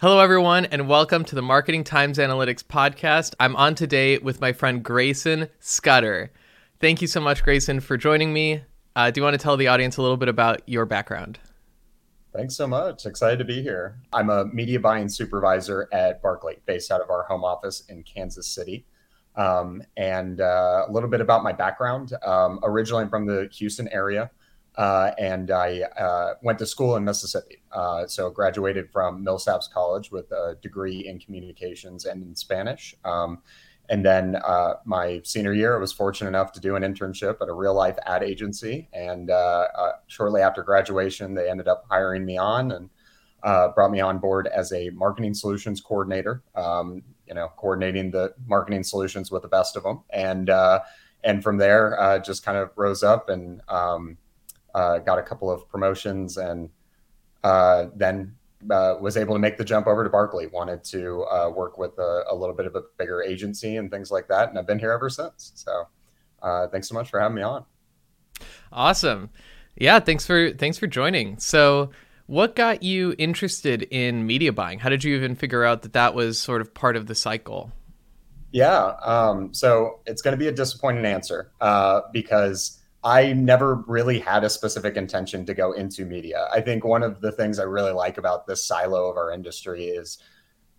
Hello, everyone, and welcome to the Marketing Times Analytics podcast. I'm on today with my friend Greyson Scudder. Thank you so much, Greyson, for joining me. Uh, do you want to tell the audience a little bit about your background? Thanks so much. Excited to be here. I'm a media buying supervisor at Barkley, based out of our home office in Kansas City. Um, and uh, a little bit about my background. Um, originally, I'm from the Houston area. Uh, and I uh, went to school in Mississippi. Uh, so graduated from Millsaps College with a degree in communications and in Spanish. Um, and then uh, my senior year, I was fortunate enough to do an internship at a real life ad agency. And uh, uh, shortly after graduation, they ended up hiring me on and brought me on board as a marketing solutions coordinator. Um, you know, coordinating the marketing solutions with the best of them, and and from there, just kind of rose up and um, uh, got a couple of promotions, and uh, then uh, was able to make the jump over to Barkley. Wanted to uh, work with a, a, little bit of a bigger agency and things like that, and I've been here ever since. So, uh, thanks so much for having me on. Awesome, yeah. Thanks for thanks for joining. So. What got you interested in media buying? How did you even figure out that that was sort of part of the cycle? Yeah, um, so it's going to be a disappointing answer uh, because I never really had a specific intention to go into media. I think one of the things I really like about this silo of our industry is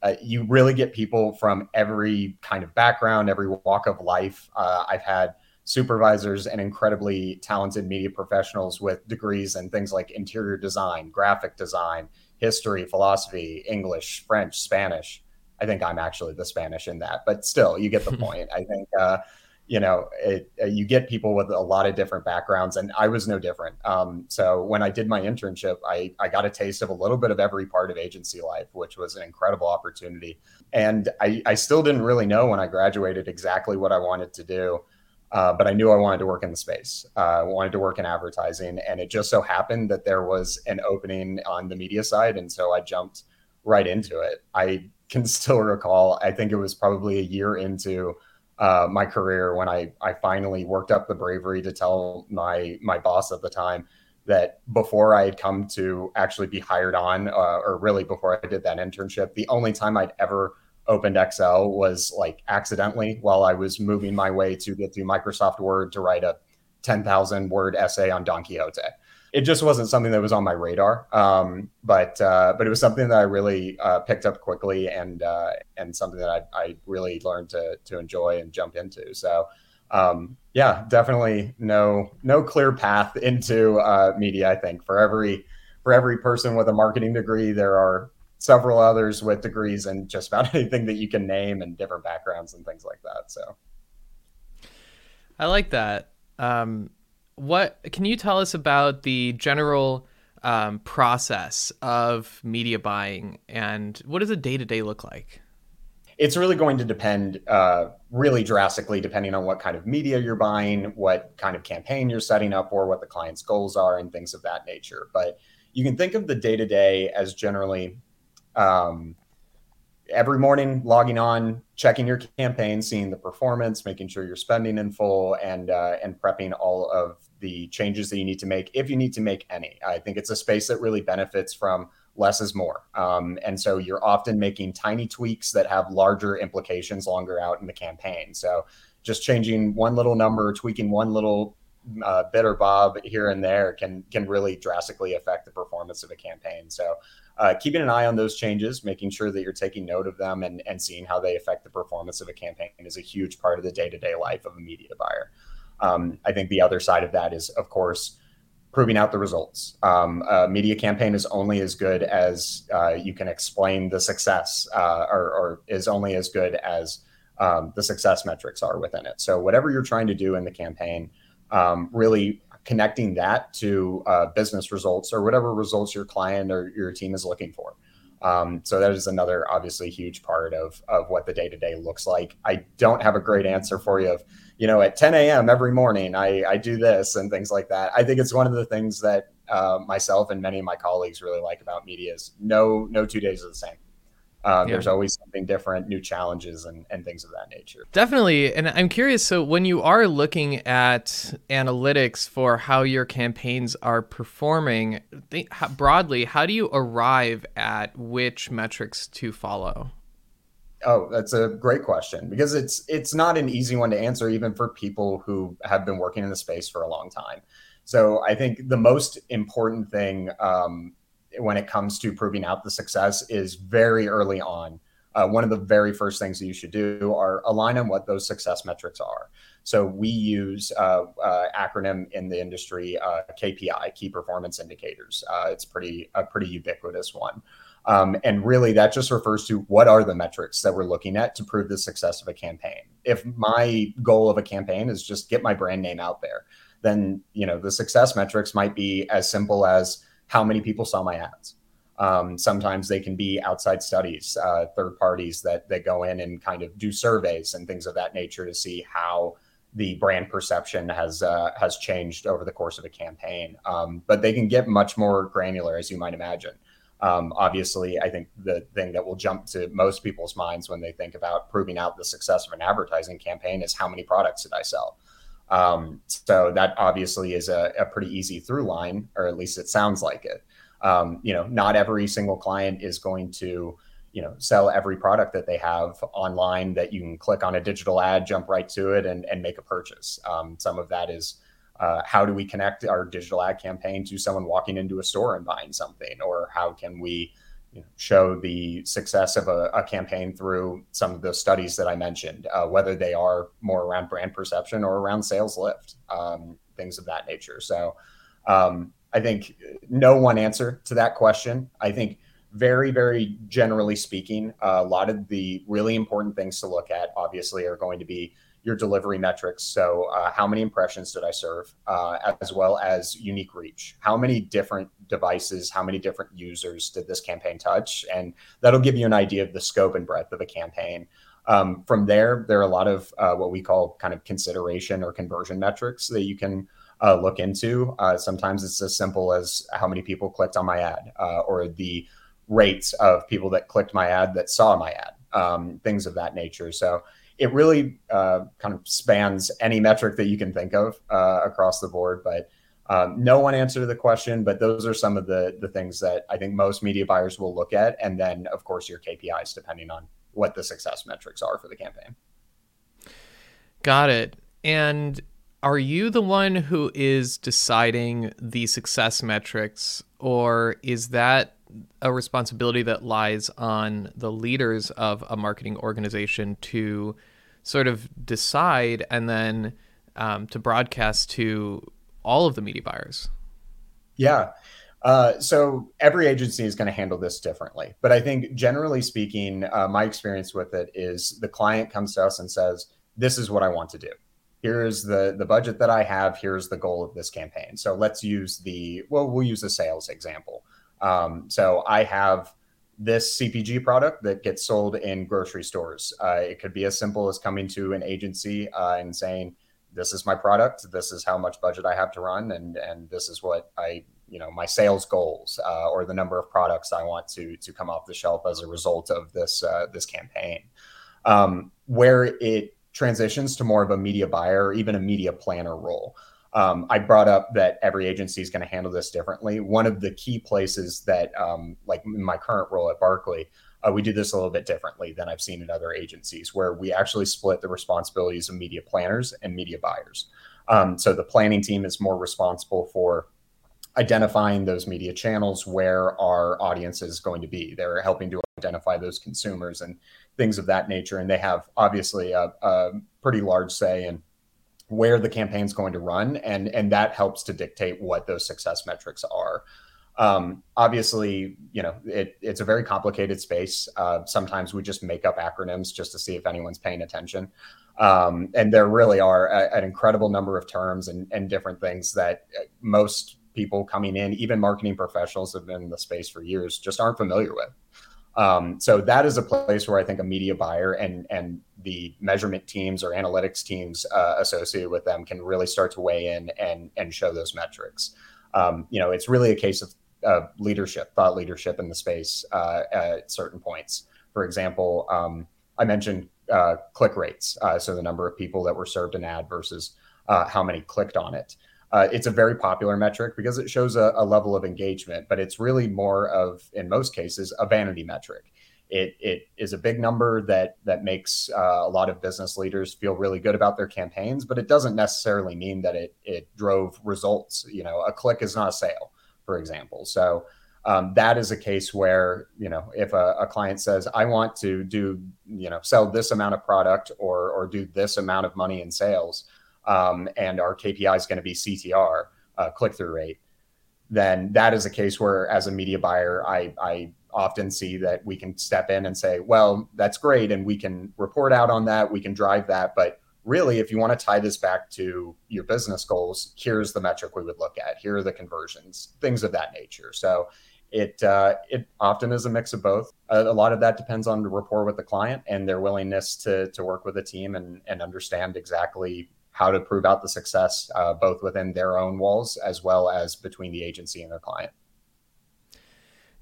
uh, you really get people from every kind of background, every walk of life. Uh, I've had supervisors and incredibly talented media professionals with degrees in things like interior design, graphic design, history, philosophy, English, French, Spanish. I think I'm actually the Spanish in that, but still, you get the point. I think uh, you know, it, uh, you get people with a lot of different backgrounds, and I was no different. Um, so when I did my internship, I, I got a taste of a little bit of every part of agency life, which was an incredible opportunity. And I, I still didn't really know when I graduated exactly what I wanted to do. Uh, but I knew I wanted to work in the space. Uh, I wanted to work in advertising, and it just so happened that there was an opening on the media side, and so I jumped right into it. I can still recall. I think it was probably a year into uh, my career when I I finally worked up the bravery to tell my my boss at the time that before I had come to actually be hired on, uh, or really before I did that internship, the only time I'd ever opened Excel was like accidentally while I was moving my way to get to Microsoft Word to write a 10,000 word essay on Don Quixote it just wasn't something that was on my radar. Um, but uh, but it was something that I really uh, picked up quickly and uh, and something that I, I really learned to to enjoy and jump into. So um, yeah, definitely no no clear path into uh, media. I think for every for every person with a marketing degree, there are several others with degrees in just about anything that you can name and different backgrounds and things like that. So I like that. Um, what can you tell us about the general um, process of media buying and what does a day to day look like? It's really going to depend uh, really drastically depending on what kind of media you're buying, what kind of campaign you're setting up, or what the client's goals are, and things of that nature. But you can think of the day to day as generally um, every morning logging on, checking your campaign, seeing the performance, making sure you're spending in full, and uh, and prepping all of the changes that you need to make if you need to make any. I think it's a space that really benefits from less is more, um, and so you're often making tiny tweaks that have larger implications longer out in the campaign. So just changing one little number, tweaking one little uh, bit or bob here and there can can really drastically affect the performance of a campaign. So uh, keeping an eye on those changes, making sure that you're taking note of them and, and seeing how they affect the performance of a campaign is a huge part of the day to day life of a media buyer. Um, I think the other side of that is, of course, proving out the results. Um, a media campaign is only as good as uh, you can explain the success, uh, or, or, is only as good as um, the success metrics are within it. So, whatever you're trying to do in the campaign, um, really connecting that to uh, business results or whatever results your client or your team is looking for. Um, so that is another obviously huge part of of what the day to day looks like. I don't have a great answer for you of you know at 10 a.m. every morning I I do this and things like that. I think it's one of the things that uh, myself and many of my colleagues really like about media is no no two days are the same. Uh, yeah. There's always something different, new challenges, and, and things of that nature. Definitely. And I'm curious so, when you are looking at analytics for how your campaigns are performing, think, how, broadly, how do you arrive at which metrics to follow? Oh, that's a great question because it's it's not an easy one to answer even for people who have been working in the space for a long time. So I think the most important thing um, when it comes to proving out the success is very early on. Uh, one of the very first things that you should do are align on what those success metrics are. So we use uh, uh, acronym in the industry uh, KPI, key performance indicators. Uh, it's pretty a pretty ubiquitous one. Um, and really, that just refers to what are the metrics that we're looking at to prove the success of a campaign. If my goal of a campaign is just get my brand name out there, then you know the success metrics might be as simple as how many people saw my ads. Um, sometimes they can be outside studies, uh, third parties that that go in and kind of do surveys and things of that nature to see how the brand perception has uh, has changed over the course of a campaign. Um, but they can get much more granular, as you might imagine. Um, obviously, I think the thing that will jump to most people's minds when they think about proving out the success of an advertising campaign is how many products did I sell. Um, so that obviously is a, a, pretty easy through line, or at least it sounds like it. Um, you know, not every single client is going to, you know, sell every product that they have online that you can click on a digital ad, jump right to it, and, and make a purchase. Um, some of that is uh, how do we connect our digital ad campaign to someone walking into a store and buying something, or how can we you know, show the success of a, a, campaign through some of the studies that I mentioned, uh, whether they are more around brand perception or around sales lift, um, things of that nature. So um, I think no one answer to that question. I think very, very generally speaking, uh, a lot of the really important things to look at, obviously, are going to be your delivery metrics. So, uh, how many impressions did I serve, uh, as well as unique reach? How many different devices, how many different users did this campaign touch? And that'll give you an idea of the scope and breadth of a campaign. Um, from there, there are a lot of uh, what we call kind of consideration or conversion metrics that you can uh, look into. Uh, sometimes it's as simple as how many people clicked on my ad uh, or the rates of people that clicked my ad that saw my ad, um, things of that nature. So, it really uh, kind of spans any metric that you can think of uh, across the board. But um, no one answered the question, but those are some of the the things that I think most media buyers will look at, and then of course your KPIs, depending on what the success metrics are for the campaign. Got it. And are you the one who is deciding the success metrics, or is that a responsibility that lies on the leaders of a marketing organization to sort of decide and then um, to broadcast to all of the media buyers? Yeah. Uh, so every agency is going to handle this differently. But I think generally speaking, uh, my experience with it is the client comes to us and says, This is what I want to do. Here's the, the budget that I have. Here's the goal of this campaign. So let's use the, well, we'll use a sales example. Um, so I have this CPG product that gets sold in grocery stores. Uh, it could be as simple as coming to an agency uh, and saying, "This is my product. This is how much budget I have to run, and and this is what I, you know, my sales goals uh, or the number of products I want to to come off the shelf as a result of this uh, this campaign." Um, where it transitions to more of a media buyer or even a media planner role. Um, I brought up that every agency is going to handle this differently. One of the key places that, um, like in my current role at Barkley, uh, we do this a little bit differently than I've seen in other agencies, where we actually split the responsibilities of media planners and media buyers. Um, so the planning team is more responsible for identifying those media channels where our audience is going to be. They're helping to identify those consumers and things of that nature, and they have obviously a, a pretty large say in where the campaign's going to run, and and that helps to dictate what those success metrics are. Um, obviously, you know, it, it's a very complicated space. Uh, sometimes we just make up acronyms just to see if anyone's paying attention. Um, and there really are a, an incredible number of terms and, and different things that uh, most people coming in, even marketing professionals have been in the space for years, just aren't familiar with. Um, so that is a place where I think a media buyer and and the measurement teams or analytics teams uh, associated with them can really start to weigh in and and show those metrics. Um, you know, it's really a case of uh, leadership, thought leadership in the space uh, at certain points. For example, um, I mentioned uh, click rates, uh, so the number of people that were served an ad versus uh, how many clicked on it. Uh, it's a very popular metric because it shows a, a, level of engagement, but it's really more of, in most cases, a vanity metric. It, it is a big number that that makes uh, a lot of business leaders feel really good about their campaigns, but it doesn't necessarily mean that it it drove results. You know, a click is not a sale, for example. So um, that is a case where you know if a, a, client says I want to do you know sell this amount of product or or do this amount of money in sales, um, and our KPI is going to be CTR, uh, click through rate, then that is a case where as a media buyer I I often see that we can step in and say, well, that's great. And we can report out on that. We can drive that. But really, if you want to tie this back to your business goals, here's the metric we would look at. Here are the conversions, things of that nature. So it uh, it often is a mix of both. A, a, lot of that depends on the rapport with the client and their willingness to to work with the team and and understand exactly how to prove out the success, uh, both within their own walls as well as between the agency and their client.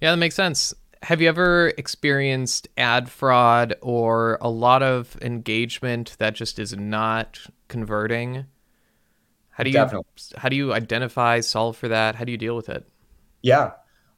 Yeah, that makes sense. Have you ever experienced ad fraud or a lot of engagement that just is not converting? How do you Definitely. how do you identify, solve for that? How do you deal with it? Yeah.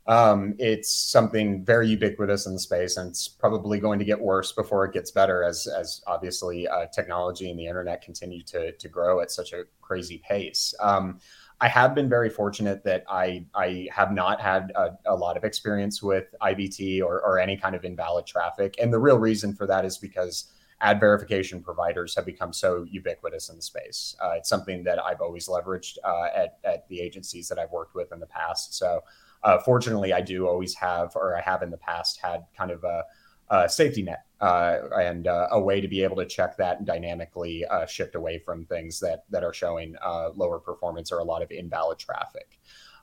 Um, it's something very ubiquitous in the space, and it's probably going to get worse before it gets better, as as obviously uh, technology and the internet continue to to grow at such a crazy pace. Um, I have been very fortunate that I I have not had a, a lot of experience with IVT or, or any kind of invalid traffic, and the real reason for that is because ad verification providers have become so ubiquitous in the space. Uh, it's something that I've always leveraged uh, at at the agencies that I've worked with in the past. So, uh, fortunately, I do always have, or I have in the past had kind of a uh, safety net uh, and uh, a way to be able to check that and dynamically uh, shift away from things that that are showing uh, lower performance or a lot of invalid traffic.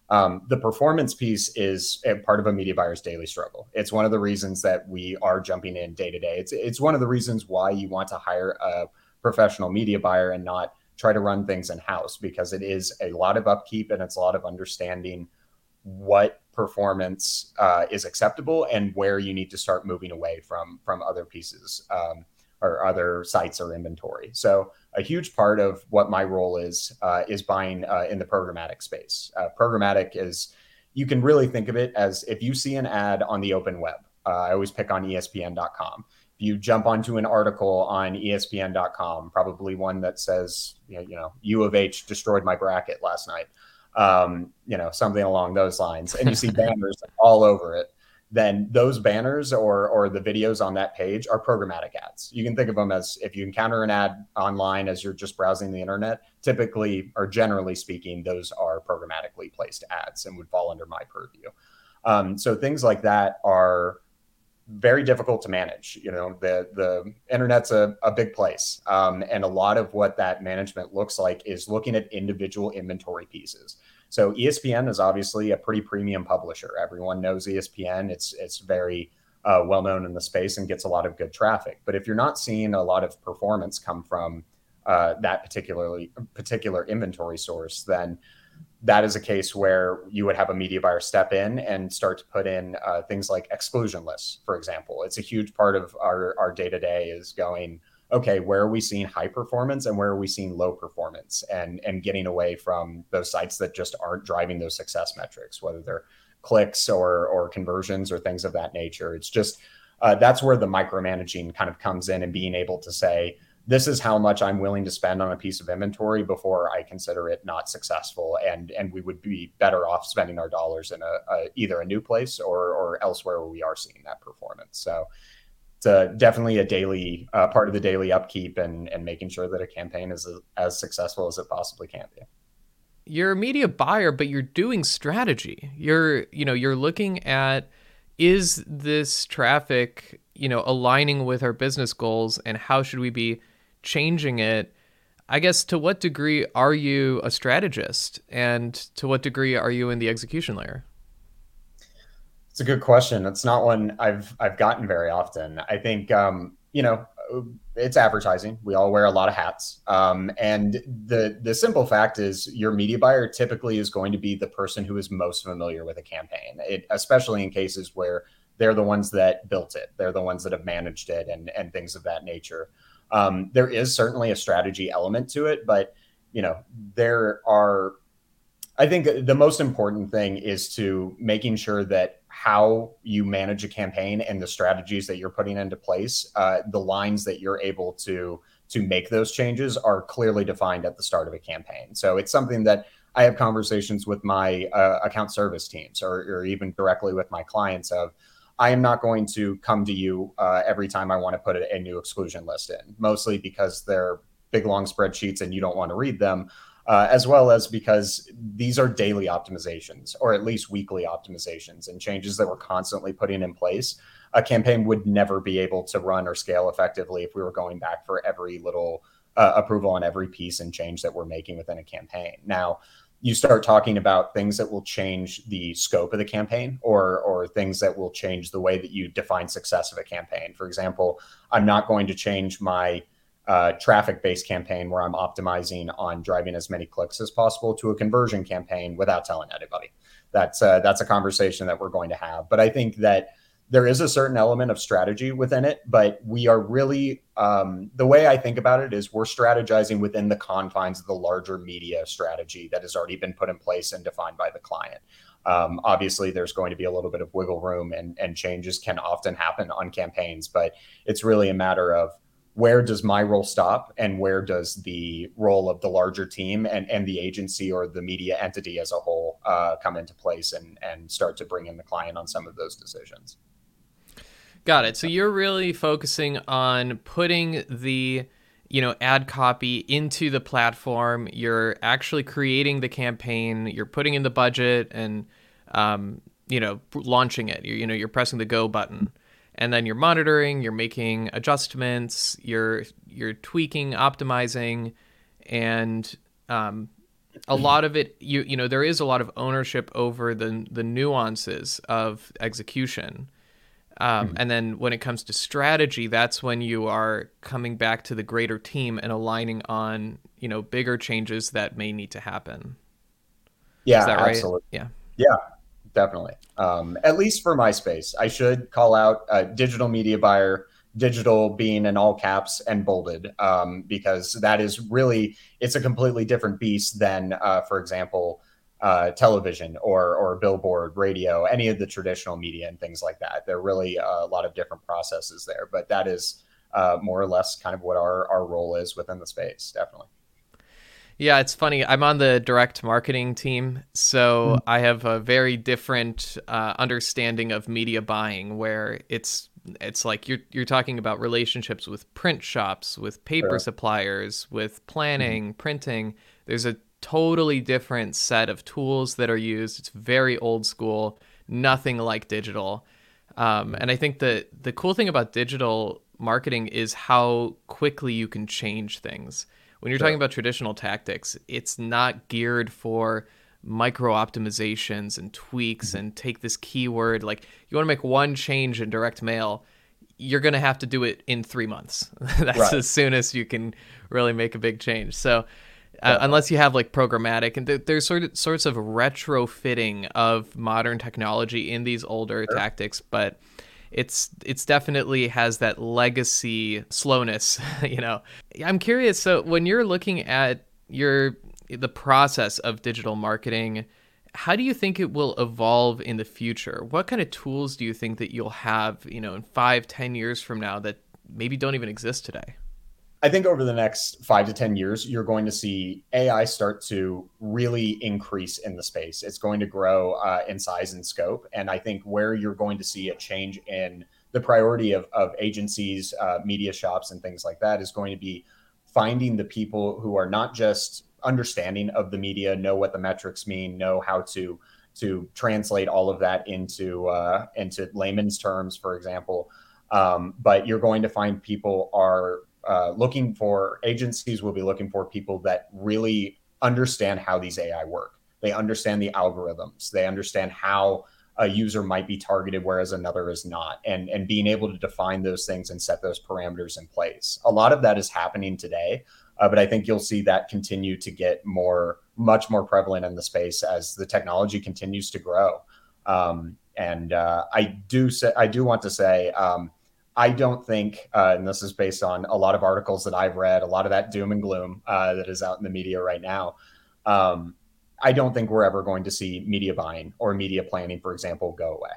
Um, the performance piece is part of a media buyer's daily struggle. It's one of the reasons that we are jumping in day to day. It's it's one of the reasons why you want to hire a professional media buyer and not try to run things in house because it is a lot of upkeep and it's a lot of understanding what performance uh, is acceptable and where you need to start moving away from from other pieces um, or other sites or inventory. So a huge part of what my role is uh, is buying uh, in the programmatic space. Uh, programmatic is you can really think of it as if you see an ad on the open web. Uh, I always pick on ESPN.com. If you jump onto an article on ESPN.com, probably one that says you know U of H destroyed my bracket last night um, you know, something along those lines, and you see banners all over it, then those banners or or the videos on that page are programmatic ads. You can think of them as if you encounter an ad online as you're just browsing the internet, typically or generally speaking, those are programmatically placed ads and would fall under my purview. Um, so things like that are very difficult to manage. You know, the the internet's a, a big place, um, and a lot of what that management looks like is looking at individual inventory pieces. So ESPN is obviously a pretty premium publisher. Everyone knows ESPN. It's it's very uh, well known in the space and gets a lot of good traffic. But if you're not seeing a lot of performance come from uh, that particularly particular inventory source, then that is a case where you would have a media buyer step in and start to put in uh, things like exclusion lists, for example. It's a huge part of our, our day-to-day is going, okay, where are we seeing high performance and where are we seeing low performance and, and getting away from those sites that just aren't driving those success metrics, whether they're clicks or, or conversions or things of that nature. It's just, uh, that's where the micromanaging kind of comes in and being able to say, this is how much I'm willing to spend on a piece of inventory before I consider it not successful, and and we would be better off spending our dollars in a, a either a new place or or elsewhere where we are seeing that performance. So it's a, definitely a daily uh, part of the daily upkeep and and making sure that a campaign is as, as successful as it possibly can be. You're a media buyer, but you're doing strategy. You're you know you're looking at is this traffic you know aligning with our business goals and how should we be changing it, I guess to what degree are you a strategist and to what degree are you in the execution layer? It's a good question. It's not one I've I've gotten very often. I think um, you know it's advertising. We all wear a lot of hats, um, and the the simple fact is, your media buyer typically is going to be the person who is most familiar with a campaign, it, especially in cases where they're the ones that built it. They're the ones that have managed it and and things of that nature. Um, there is certainly a strategy element to it, but you know there are. I think the most important thing is to making sure that how you manage a campaign and the strategies that you're putting into place, uh, the lines that you're able to to make those changes are clearly defined at the start of a campaign. So it's something that I have conversations with my uh, account service teams or, or, even directly with my clients of I am not going to come to you uh, every time I want to put a, a, new exclusion list in, mostly because they're big long spreadsheets and you don't want to read them, uh, as well as because these are daily optimizations or at least weekly optimizations and changes that we're constantly putting in place a campaign would never be able to run or scale effectively if we were going back for every little uh, approval on every piece and change that we're making within a campaign. Now, you start talking about things that will change the scope of the campaign or or things that will change the way that you define success of a campaign. For example, I'm not going to change my uh, traffic based campaign where I'm optimizing on driving as many clicks as possible to a conversion campaign without telling anybody. That's uh, that's a conversation that we're going to have. But I think that there is a certain element of strategy within it, but we are really um, the way I think about it is we're strategizing within the confines of the larger media strategy that has already been put in place and defined by the client. Um, obviously, there's going to be a little bit of wiggle room, and, and changes can often happen on campaigns, but it's really a matter of where does my role stop and where does the role of the larger team and, and the agency or the media entity as a whole uh, come into place and, and start to bring in the client on some of those decisions. Got it. So you're really focusing on putting the you know ad copy into the platform. You're actually creating the campaign. You're putting in the budget and um, you know launching it. You're, you know you're pressing the go button, and then you're monitoring. You're making adjustments. You're you're tweaking, optimizing, and um, a lot of it you you know there is a lot of ownership over the the nuances of execution um, mm-hmm. And then when it comes to strategy, that's when you are coming back to the greater team and aligning on you know bigger changes that may need to happen. Yeah, right? absolutely. Yeah, yeah, definitely. Um, at least for my space, I should call out digital media buyer. Digital being in all caps and bolded, um, because that is really it's a completely different beast than, uh, for example, uh, television or or billboard, radio, any of the traditional media and things like that. There are really a lot of different processes there, but that is uh, more or less kind of what our our role is within the space, definitely. Yeah, it's funny. I'm on the direct marketing team, so mm-hmm. I have a very different uh, understanding of media buying, where it's it's like you're you're talking about relationships with print shops, with paper suppliers, with planning, mm-hmm. printing. There's a totally different set of tools that are used. It's very old school, nothing like digital. Um, and I think that the cool thing about digital marketing is how quickly you can change things. When you're sure. talking about traditional tactics, it's not geared for micro optimizations and tweaks mm-hmm. and take this keyword. Like you want to make one change in direct mail, you're going to have to do it in three months. That's right. as soon as you can really make a big change. So uh, unless you have like programmatic and th- there's sort of sorts of retrofitting of modern technology in these older sure. tactics but it's it's definitely has that legacy slowness you know. I'm curious so when you're looking at your the process of digital marketing how do you think it will evolve in the future? What kind of tools do you think that you'll have you know in five ten years from now that maybe don't even exist today I think over the next five to 10 years, you're going to see AI start to really increase in the space. It's going to grow uh, in size and scope. And I think where you're going to see a change in the priority of, of agencies, uh, media shops, and things like that is going to be finding the people who are not just understanding of the media, know what the metrics mean, know how to to translate all of that into uh, into layman's terms, for example. Um, but you're going to find people are uh, looking for agencies will be looking for people that really understand how these AI work. They understand the algorithms. They understand how a user might be targeted, whereas another is not, and and being able to define those things and set those parameters in place. A lot of that is happening today, uh, but I think you'll see that continue to get more, much more prevalent in the space as the technology continues to grow. Um, And uh, I do say I do want to say um, I don't think, uh, and this is based on a lot of articles that I've read, a lot of that doom and gloom uh, that is out in the media right now. Um, I don't think we're ever going to see media buying or media planning, for example, go away.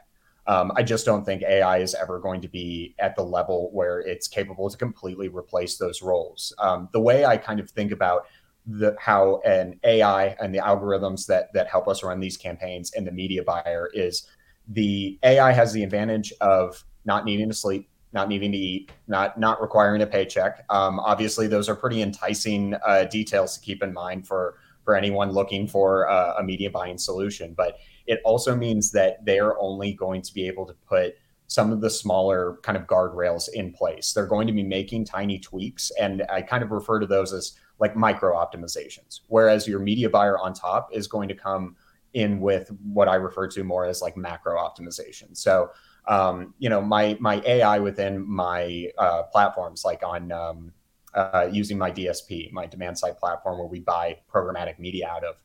Um, I just don't think AI is ever going to be at the level where it's capable to completely replace those roles. Um, the way I kind of think about the, how an AI and the algorithms that that help us run these campaigns and the media buyer is the AI has the advantage of not needing to sleep, not needing to eat, not not requiring a paycheck. Um, obviously, those are pretty enticing uh, details to keep in mind for for anyone looking for a, a media buying solution. But it also means that they're only going to be able to put some of the smaller kind of guardrails in place. They're going to be making tiny tweaks, and I kind of refer to those as like micro optimizations. Whereas your media buyer on top is going to come in with what I refer to more as like macro optimization. So um, you know, my my AI within my uh, platforms, like on um, uh, using my DSP, my demand side platform, where we buy programmatic media out of.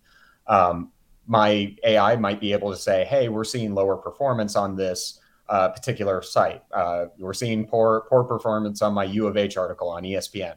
Um, my AI might be able to say, "Hey, we're seeing lower performance on this uh, particular site. Uh, we're seeing poor poor performance on my U of H article on ESPN,"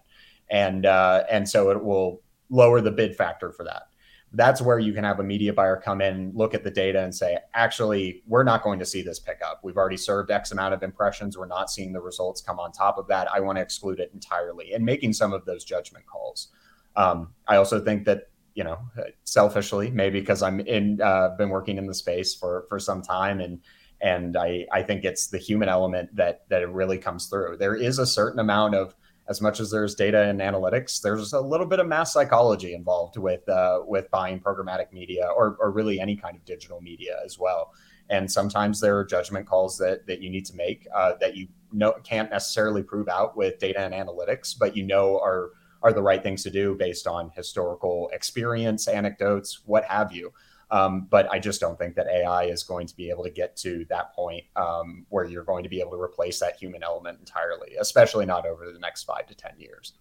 and uh, and so it will lower the bid factor for that that's where you can have a media buyer come in, look at the data and say, actually, we're not going to see this pickup. We've already served X amount of impressions. We're not seeing the results come on top of that. I want to exclude it entirely and making some of those judgment calls. Um, I also think that, you know, selfishly, maybe because I'm in, uh, been working in the space for, for some time and, and I, I think it's the human element that, that it really comes through. There is a certain amount of, as much as there's data and analytics, there's a little bit of mass psychology involved with uh, with buying programmatic media or, or really any kind of digital media as well. And sometimes there are judgment calls that that you need to make uh, that you know can't necessarily prove out with data and analytics, but you know are are the right things to do based on historical experience, anecdotes, what have you. Um, but I just don't think that AI is going to be able to get to that point um, where you're going to be able to replace that human element entirely, especially not over the next five to ten years.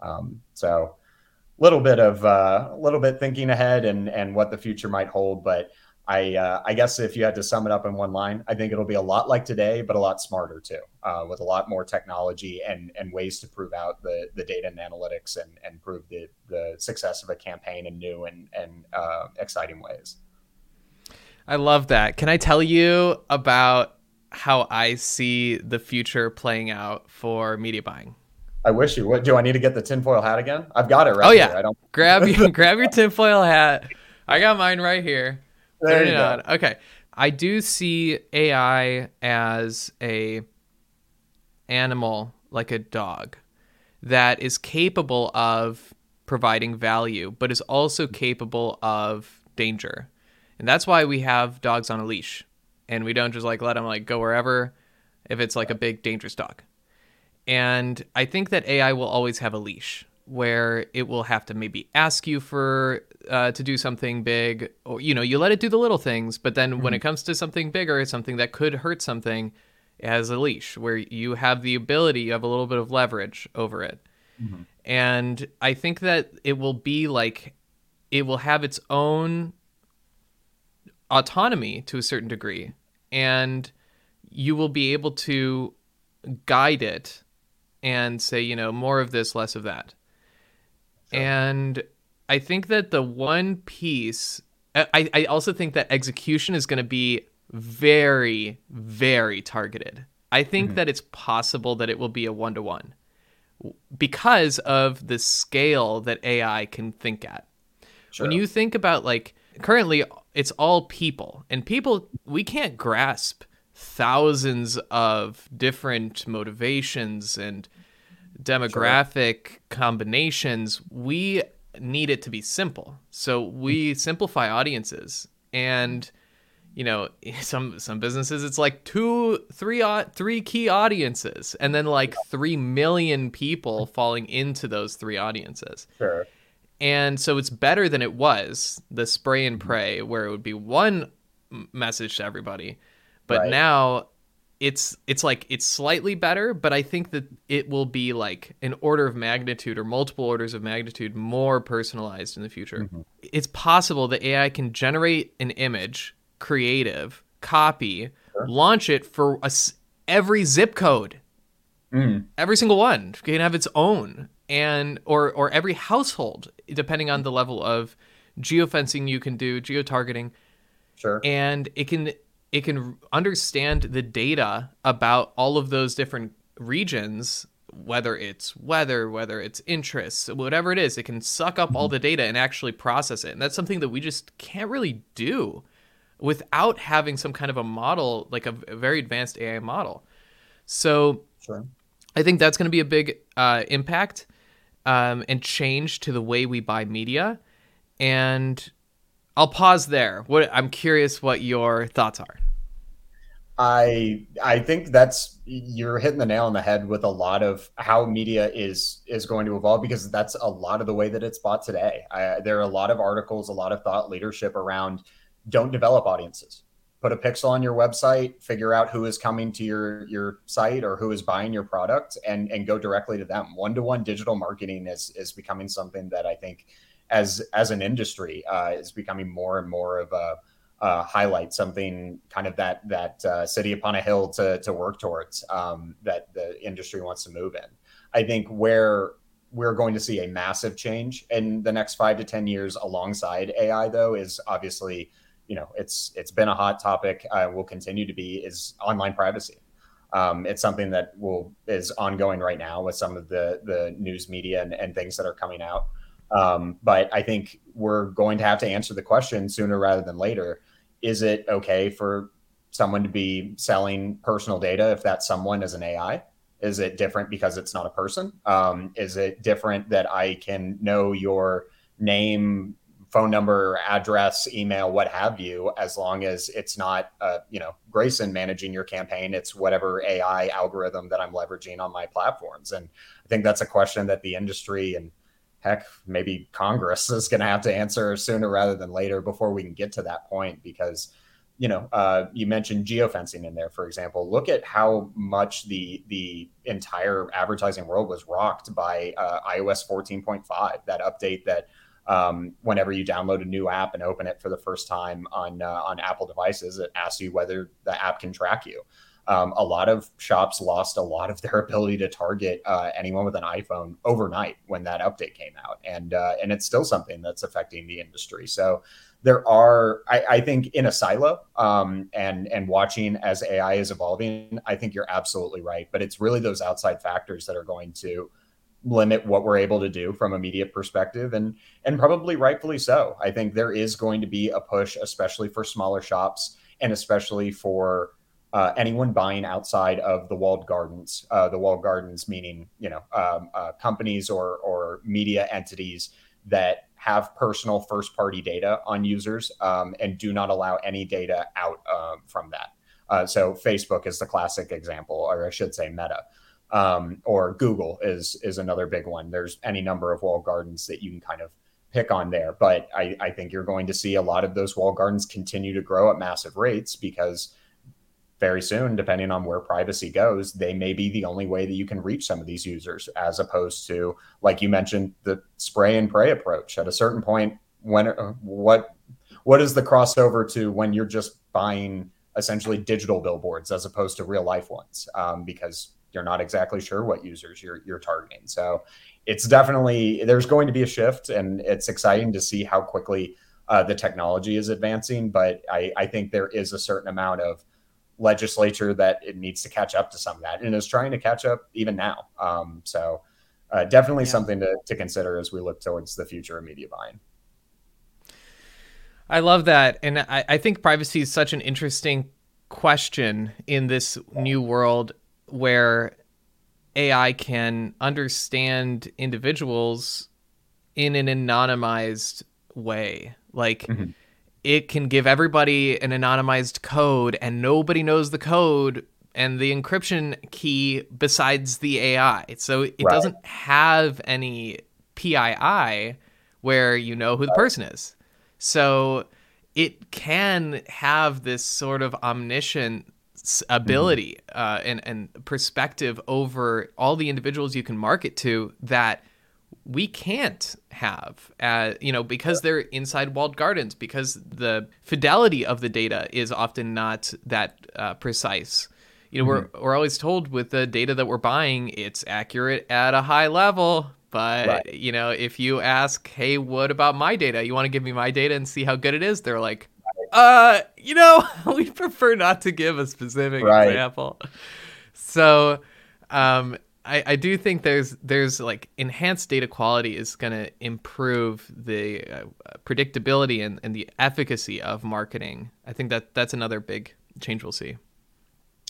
Um, so, a little bit of uh, a little bit thinking ahead and and what the future might hold. But I uh, I guess if you had to sum it up in one line, I think it'll be a lot like today, but a lot smarter too, uh, with a lot more technology and and ways to prove out the the data and analytics and and prove the the success of a campaign in new and and uh, exciting ways. I love that. Can I tell you about how I see the future playing out for media buying? I wish you would. Do I need to get the tinfoil hat again? I've got it right. Oh yeah. Here. I don't grab you grab your tinfoil hat. I got mine right here. There Turn you go. On. Okay. I do see AI as a animal like a dog that is capable of providing value, but is also capable of danger. And that's why we have dogs on a leash and we don't just like let them like go wherever if it's like a big dangerous dog. And I think that AI will always have a leash where it will have to maybe ask you for uh, to do something big or you know you let it do the little things but then mm-hmm. when it comes to something bigger something that could hurt something it has a leash where you have the ability you have a little bit of leverage over it mm-hmm. and i think that it will be like it will have its own autonomy to a certain degree and you will be able to guide it and say you know more of this less of that sure. and i think that the one piece I, I also think that execution is going to be very very targeted i think mm-hmm. that it's possible that it will be a one-to-one because of the scale that ai can think at sure. when you think about like currently it's all people and people we can't grasp thousands of different motivations and demographic sure. combinations we need it to be simple so we simplify audiences and you know some some businesses it's like two three uh, three key audiences and then like 3 million people falling into those three audiences sure and so it's better than it was the spray and pray, where it would be one message to everybody. But right. now it's it's like it's slightly better, but I think that it will be like an order of magnitude or multiple orders of magnitude more personalized in the future. Mm-hmm. It's possible that AI can generate an image, creative, copy sure. launch it for a, every zip code. Mm. Every single one can have its own, and or or every household, depending on the level of geofencing you can do, geotargeting. Sure. And it can it can understand the data about all of those different regions whether it's weather, whether it's interests, whatever it is, it can suck up all mm-hmm. the data and actually process it. And that's something that we just can't really do without having some kind of a model, like a, a very advanced AI model. So sure. I think that's going to be a big uh, impact um, and change to the way we buy media. And I'll pause there. What I'm curious what your thoughts are. I I think that's you're hitting the nail on the head with a lot of how media is is going to evolve because that's a lot of the way that it's bought today. I, there are a lot of articles, a lot of thought leadership around don't develop audiences. Put a pixel on your website, figure out who is coming to your your site or who is buying your product, and and go directly to them. One to one digital marketing is is becoming something that I think as as an industry uh, is becoming more and more of a uh, highlight something kind of that that uh, city upon a hill to to work towards um, that the industry wants to move in. I think where we're going to see a massive change in the next five to ten years alongside AI, though, is obviously you know it's it's been a hot topic. Uh, will continue to be is online privacy. Um, it's something that will is ongoing right now with some of the the news media and, and things that are coming out. Um, but I think we're going to have to answer the question sooner rather than later. Is it okay for someone to be selling personal data if that someone is an AI? Is it different because it's not a person? Um, is it different that I can know your name, phone number, address, email, what have you, as long as it's not, uh, you know, Greyson managing your campaign. It's whatever AI algorithm that I'm leveraging on my platforms. And I think that's a question that the industry and heck, maybe Congress is going to have to answer sooner rather than later before we can get to that point. Because, you know, uh, you mentioned geofencing in there, for example. Look at how much the the entire advertising world was rocked by uh, iOS 14.5, that update that. Um, whenever you download a new app and open it for the first time on uh, on Apple devices, it asks you whether the app can track you um, a lot of shops lost a lot of their ability to target uh, anyone with an iPhone overnight when that update came out, and uh, and it's still something that's affecting the industry. So there are, I, I think, in a silo, um, and and watching as AI is evolving, I think you're absolutely right. But it's really those outside factors that are going to limit what we're able to do from a media perspective and and probably rightfully so i think there is going to be a push especially for smaller shops and especially for uh, anyone buying outside of the walled gardens, uh, the walled gardens meaning you know um, uh, companies or or media entities that have personal first party data on users um, and do not allow any data out um, from that. Uh, so Facebook is the classic example, or I should say Meta. Um, or Google is is another big one. There's any number of walled gardens that you can kind of pick on there, but I, I think you're going to see a lot of those walled gardens continue to grow at massive rates because very soon, depending on where privacy goes, they may be the only way that you can reach some of these users, as opposed to, like you mentioned, the spray and pray approach. At a certain point, when uh, what what is the crossover to when you're just buying essentially digital billboards as opposed to real life ones, um, because you're not exactly sure what users you're you're targeting. So it's definitely there's going to be a shift, and it's exciting to see how quickly uh, the technology is advancing. But I, I think there is a certain amount of legislature that it needs to catch up to some of that and is trying to catch up even now. Um, so uh, definitely yeah. something to, to consider as we look towards the future of media buying. I love that. And I, I think privacy is such an interesting question in this new world where AI can understand individuals in an anonymized way. Like, mm-hmm it can give everybody an anonymized code and nobody knows the code and the encryption key besides the AI. So it right. doesn't have any PII where you know who the person is. So it can have this sort of omniscient ability mm-hmm. uh, and, and perspective over all the individuals you can market to that we can't have, uh, you know, because they're inside walled gardens, because the fidelity of the data is often not that uh, precise. You know, mm-hmm. we're, we're always told with the data that we're buying, it's accurate at a high level. But, right. you know, if you ask, hey, what about my data? You want to give me my data and see how good it is? They're like, uh, you know, we prefer not to give a specific right. example. So, um, I, I do think there's there's like enhanced data quality is going to improve the uh, predictability and, and the efficacy of marketing. I think that that's another big change we'll see.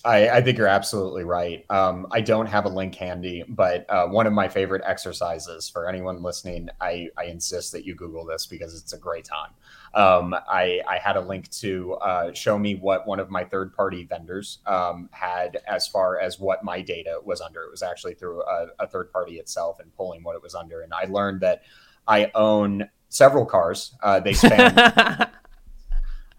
I, I think you're absolutely right. Um, I don't have a link handy, but uh, one of my favorite exercises for anyone listening, I, I insist that you Google this because it's a great time. Um, I, I, had a link to uh, show me what one of my third party vendors um, had as far as what my data was under. It was actually through a, a third party itself and pulling what it was under. And I learned that I own several cars. Uh, they span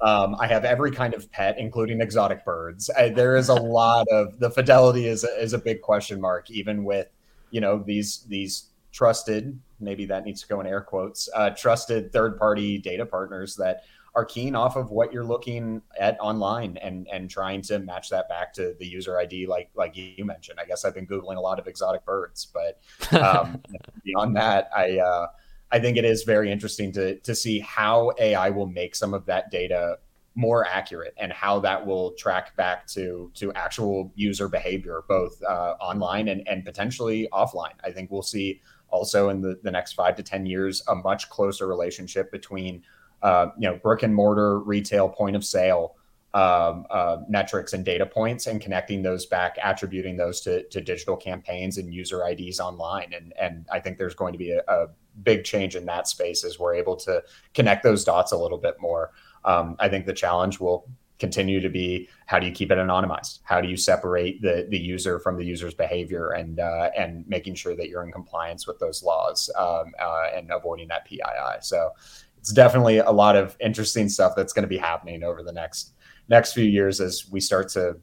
Um, I have every kind of pet, including exotic birds. I, there is a lot of the fidelity is is a big question mark, even with you know these these trusted maybe that needs to go in air quotes uh, trusted third party data partners that are keen off of what you're looking at online and and trying to match that back to the user ID like like you mentioned. I guess I've been googling a lot of exotic birds, but um, beyond that, I. Uh, I think it is very interesting to to see how AI will make some of that data more accurate and how that will track back to to actual user behavior both uh, online and, and potentially offline i think we'll see also in the, the next five to ten years a much closer relationship between uh, you know brick and mortar retail point of sale um, uh, metrics and data points and connecting those back, attributing those to, to digital campaigns and user IDs online. And, and I think there's going to be a, a big change in that space is we're able to connect those dots a little bit more. Um, I think the challenge will continue to be how do you keep it anonymized? How do you separate the the user from the user's behavior and uh, and making sure that you're in compliance with those laws um, uh, and avoiding that PII. So it's definitely a lot of interesting stuff that's going to be happening over the next next few years as we start to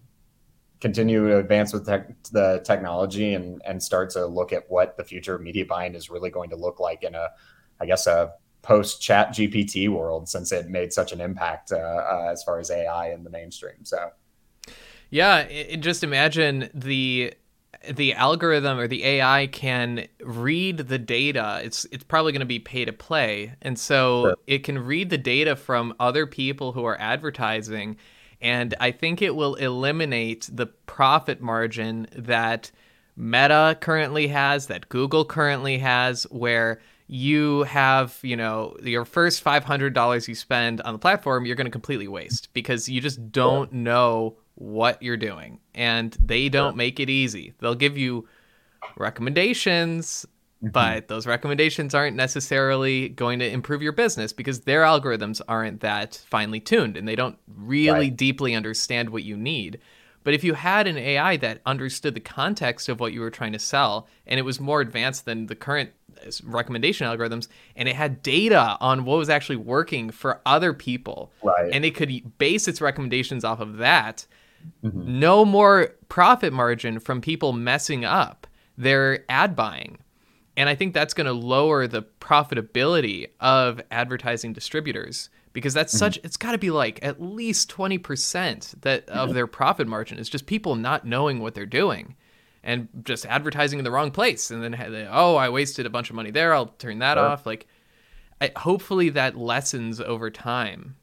continue to advance with tech, the technology and and start to look at what the future of media buying is really going to look like in a i guess a post chat gpt world since it made such an impact uh, uh, as far as ai in the mainstream so yeah it, just imagine the the algorithm or the AI can read the data. It's it's probably going to be pay to play, and so sure. it can read the data from other people who are advertising and I think it will eliminate the profit margin that Meta currently has, that Google currently has, where you have, you know, your first $500 you spend on the platform, you're going to completely waste because you just don't know what you're doing. And they don't make it easy. They'll give you recommendations. But those recommendations aren't necessarily going to improve your business because their algorithms aren't that finely tuned and they don't really right. deeply understand what you need. But if you had an AI that understood the context of what you were trying to sell and it was more advanced than the current uh, recommendation algorithms and it had data on what was actually working for other people right. and it could base its recommendations off of that, mm-hmm. no more profit margin from people messing up their ad buying and I think that's going to lower the profitability of advertising distributors because that's mm-hmm. such it's got to be like at least 20% that of mm-hmm. their profit margin is just people not knowing what they're doing and just advertising in the wrong place and then oh I wasted a bunch of money there I'll turn that sure. off like I, hopefully that lessens over time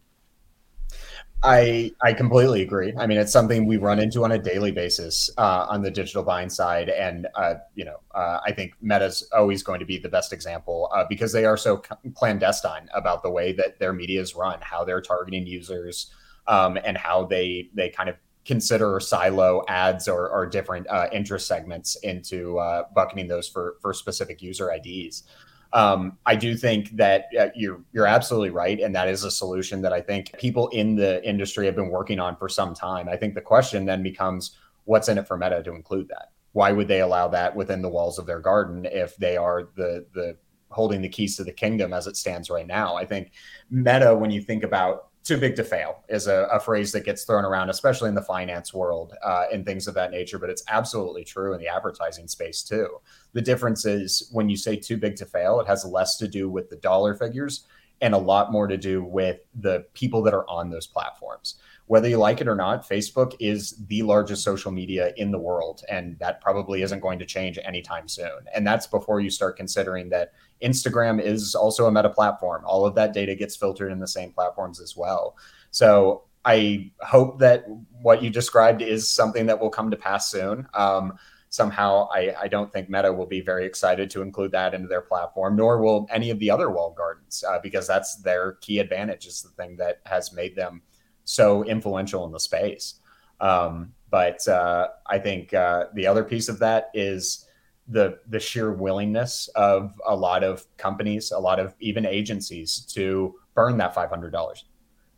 I I completely agree. I mean, it's something we run into on a daily basis uh, on the digital buying side, and uh, you know, uh, I think Meta's always going to be the best example uh, because they are so clandestine about the way that their media is run, how they're targeting users, um, and how they they kind of consider silo ads or, or different uh, interest segments into uh, bucketing those for for specific user IDs. Um, I do think that uh, you're you're absolutely right, and that is a solution that I think people in the industry have been working on for some time. I think the question then becomes, what's in it for Meta to include that? Why would they allow that within the walls of their garden if they are the the holding the keys to the kingdom as it stands right now? I think Meta, when you think about too big to fail is a, a, phrase that gets thrown around, especially in the finance world uh, and things of that nature. But it's absolutely true in the advertising space too. The difference is when you say too big to fail, it has less to do with the dollar figures and a lot more to do with the people that are on those platforms. Whether you like it or not, Facebook is the largest social media in the world, and that probably isn't going to change anytime soon. And that's before you start considering that Instagram is also a meta platform. All of that data gets filtered in the same platforms as well. So I hope that what you described is something that will come to pass soon. Um, somehow I, I, don't think Meta will be very excited to include that into their platform, nor will any of the other walled gardens, uh, because that's their key advantage. Is the thing that has made them so influential in the space. Um, but uh, I think uh, the other piece of that is the the sheer willingness of a lot of companies, a lot of even agencies to burn that five hundred dollars.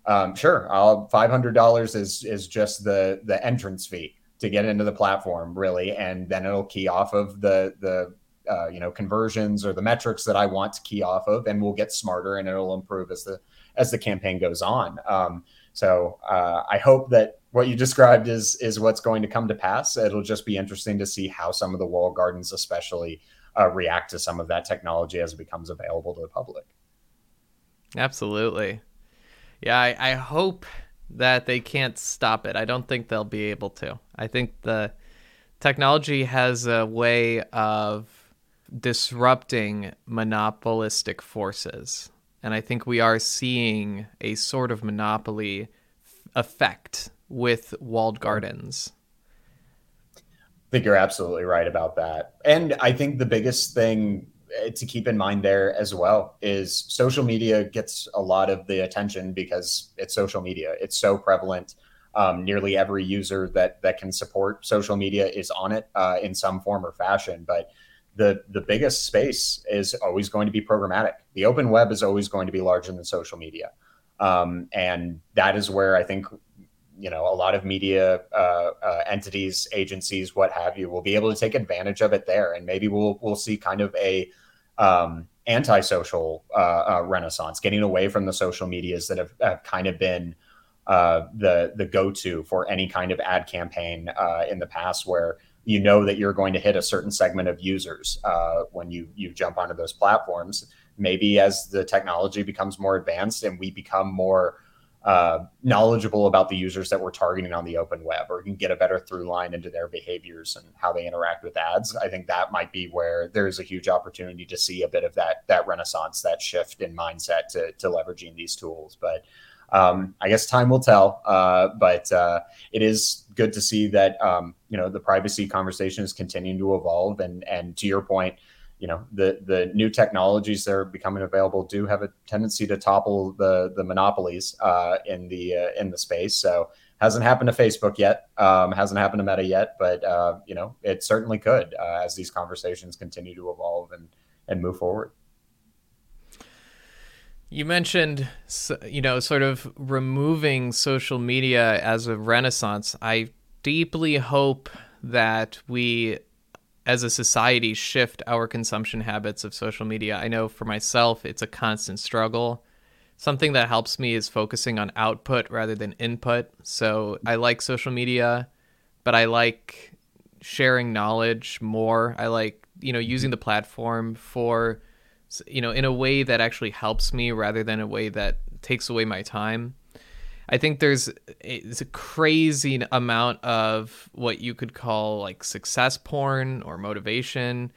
Um, sure, five hundred dollars is is just the the entrance fee to get into the platform, really, and then it'll key off of the the uh, you know conversions or the metrics that I want to key off of, and we'll get smarter and it'll improve as the as the campaign goes on. Um, so uh, I hope that what you described is is what's going to come to pass. It'll just be interesting to see how some of the wall gardens, especially, uh, react to some of that technology as it becomes available to the public. Absolutely, yeah. I, I hope that they can't stop it. I don't think they'll be able to. I think the technology has a way of disrupting monopolistic forces. And I think we are seeing a sort of monopoly effect with walled gardens. I think you're absolutely right about that. And I think the biggest thing eh, to keep in mind there as well is social media gets a lot of the attention because it's social media. It's so prevalent. Um, nearly every user that that can support social media is on it uh, in some form or fashion. But the the biggest space is always going to be programmatic. The open web is always going to be larger than social media, um, and that is where I think you know a lot of media uh, uh, entities, agencies, what have you, will be able to take advantage of it there, and maybe we'll we'll see kind of a um, anti-social uh, uh renaissance, getting away from the social medias that have, have kind of been uh, the the go-to for any kind of ad campaign uh, in the past, where you know that you're going to hit a certain segment of users when you you jump onto those platforms. Maybe as the technology becomes more advanced and we become more uh, knowledgeable about the users that we're targeting on the open web or can get a better through line into their behaviors and how they interact with ads i think that might be where there's a huge opportunity to see a bit of that that renaissance that shift in mindset to, to leveraging these tools but um, I guess time will tell, uh, but uh, it is good to see that um, you know the privacy conversation is continuing to evolve. And and to your point, you know the the new technologies that are becoming available do have a tendency to topple the the monopolies uh, in the uh, in the space. So hasn't happened to Facebook yet, um, hasn't happened to Meta yet, but uh, you know it certainly could uh, as these conversations continue to evolve and and move forward. You mentioned, you know, sort of removing social media as a renaissance. I deeply hope that we as a society shift our consumption habits of social media. I know for myself, it's a constant struggle. Something that helps me is focusing on output rather than input. So I like social media, but I like sharing knowledge more. I like, you know, using the platform for, you know, in a way that actually helps me rather than a way that takes away my time. I think there's it's a crazy amount of what you could call like success porn or motivation.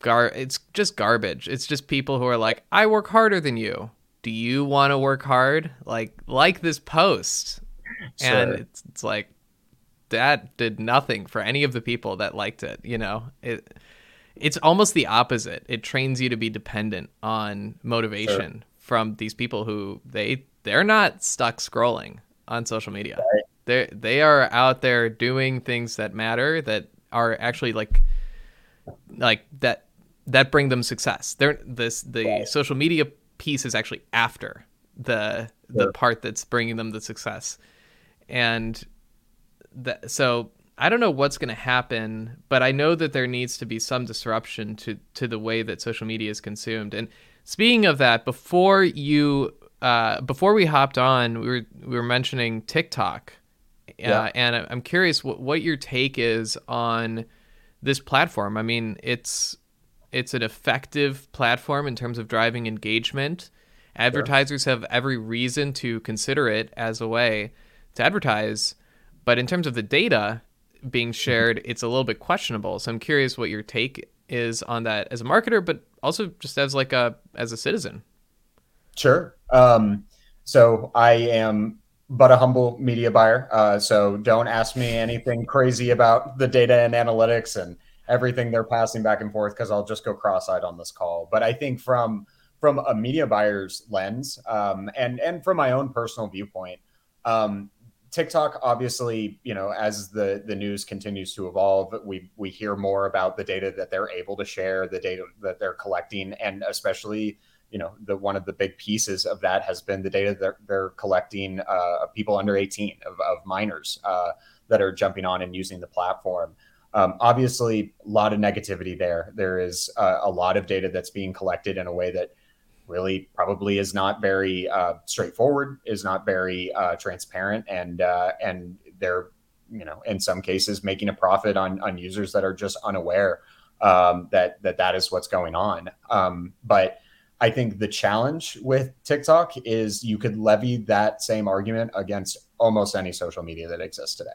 Gar it's just garbage. It's just people who are like, I work harder than you. Do you want to work hard? Like like this post. Sure. And it's it's like that did nothing for any of the people that liked it, you know. It it's almost the opposite. It trains you to be dependent on motivation sure. from these people who they they're not stuck scrolling on social media. Right. They they are out there doing things that matter that are actually like like that that bring them success. They're this the right. social media piece is actually after the the part that's bringing them the success. And that so I don't know what's going to happen, but I know that there needs to be some disruption to to the way that social media is consumed. And speaking of that, before you uh, before we hopped on, we were we were mentioning TikTok, uh, Yeah. and I'm curious what what your take is on this platform. I mean, it's it's an effective platform in terms of driving engagement. Advertisers have every reason to consider it as a way to advertise, but in terms of the data being shared, it's a little bit questionable. So I'm curious what your take is on that as a marketer, but also just as like a as a citizen. Sure. Um, so I am but a humble media buyer. Uh, so don't ask me anything crazy about the data and analytics and everything they're passing back and forth because I'll just go cross-eyed on this call. But I think from from a media buyer's lens um, and and from my own personal viewpoint, um, TikTok obviously, you know, as the the news continues to evolve, we we hear more about the data that they're able to share, the data that they're collecting, and especially you know the one of the big pieces of that has been the data that they're collecting uh, of people under 18 of, of minors uh, that are jumping on and using the platform. Um, obviously a lot of negativity there. There is uh, a lot of data that's being collected in a way that really probably is not very uh, straightforward is not very uh, transparent and uh, and they're you know in some cases making a profit on on users that are just unaware um, that that that is what's going on um, but I think the challenge with TikTok is you could levy that same argument against almost any social media that exists today.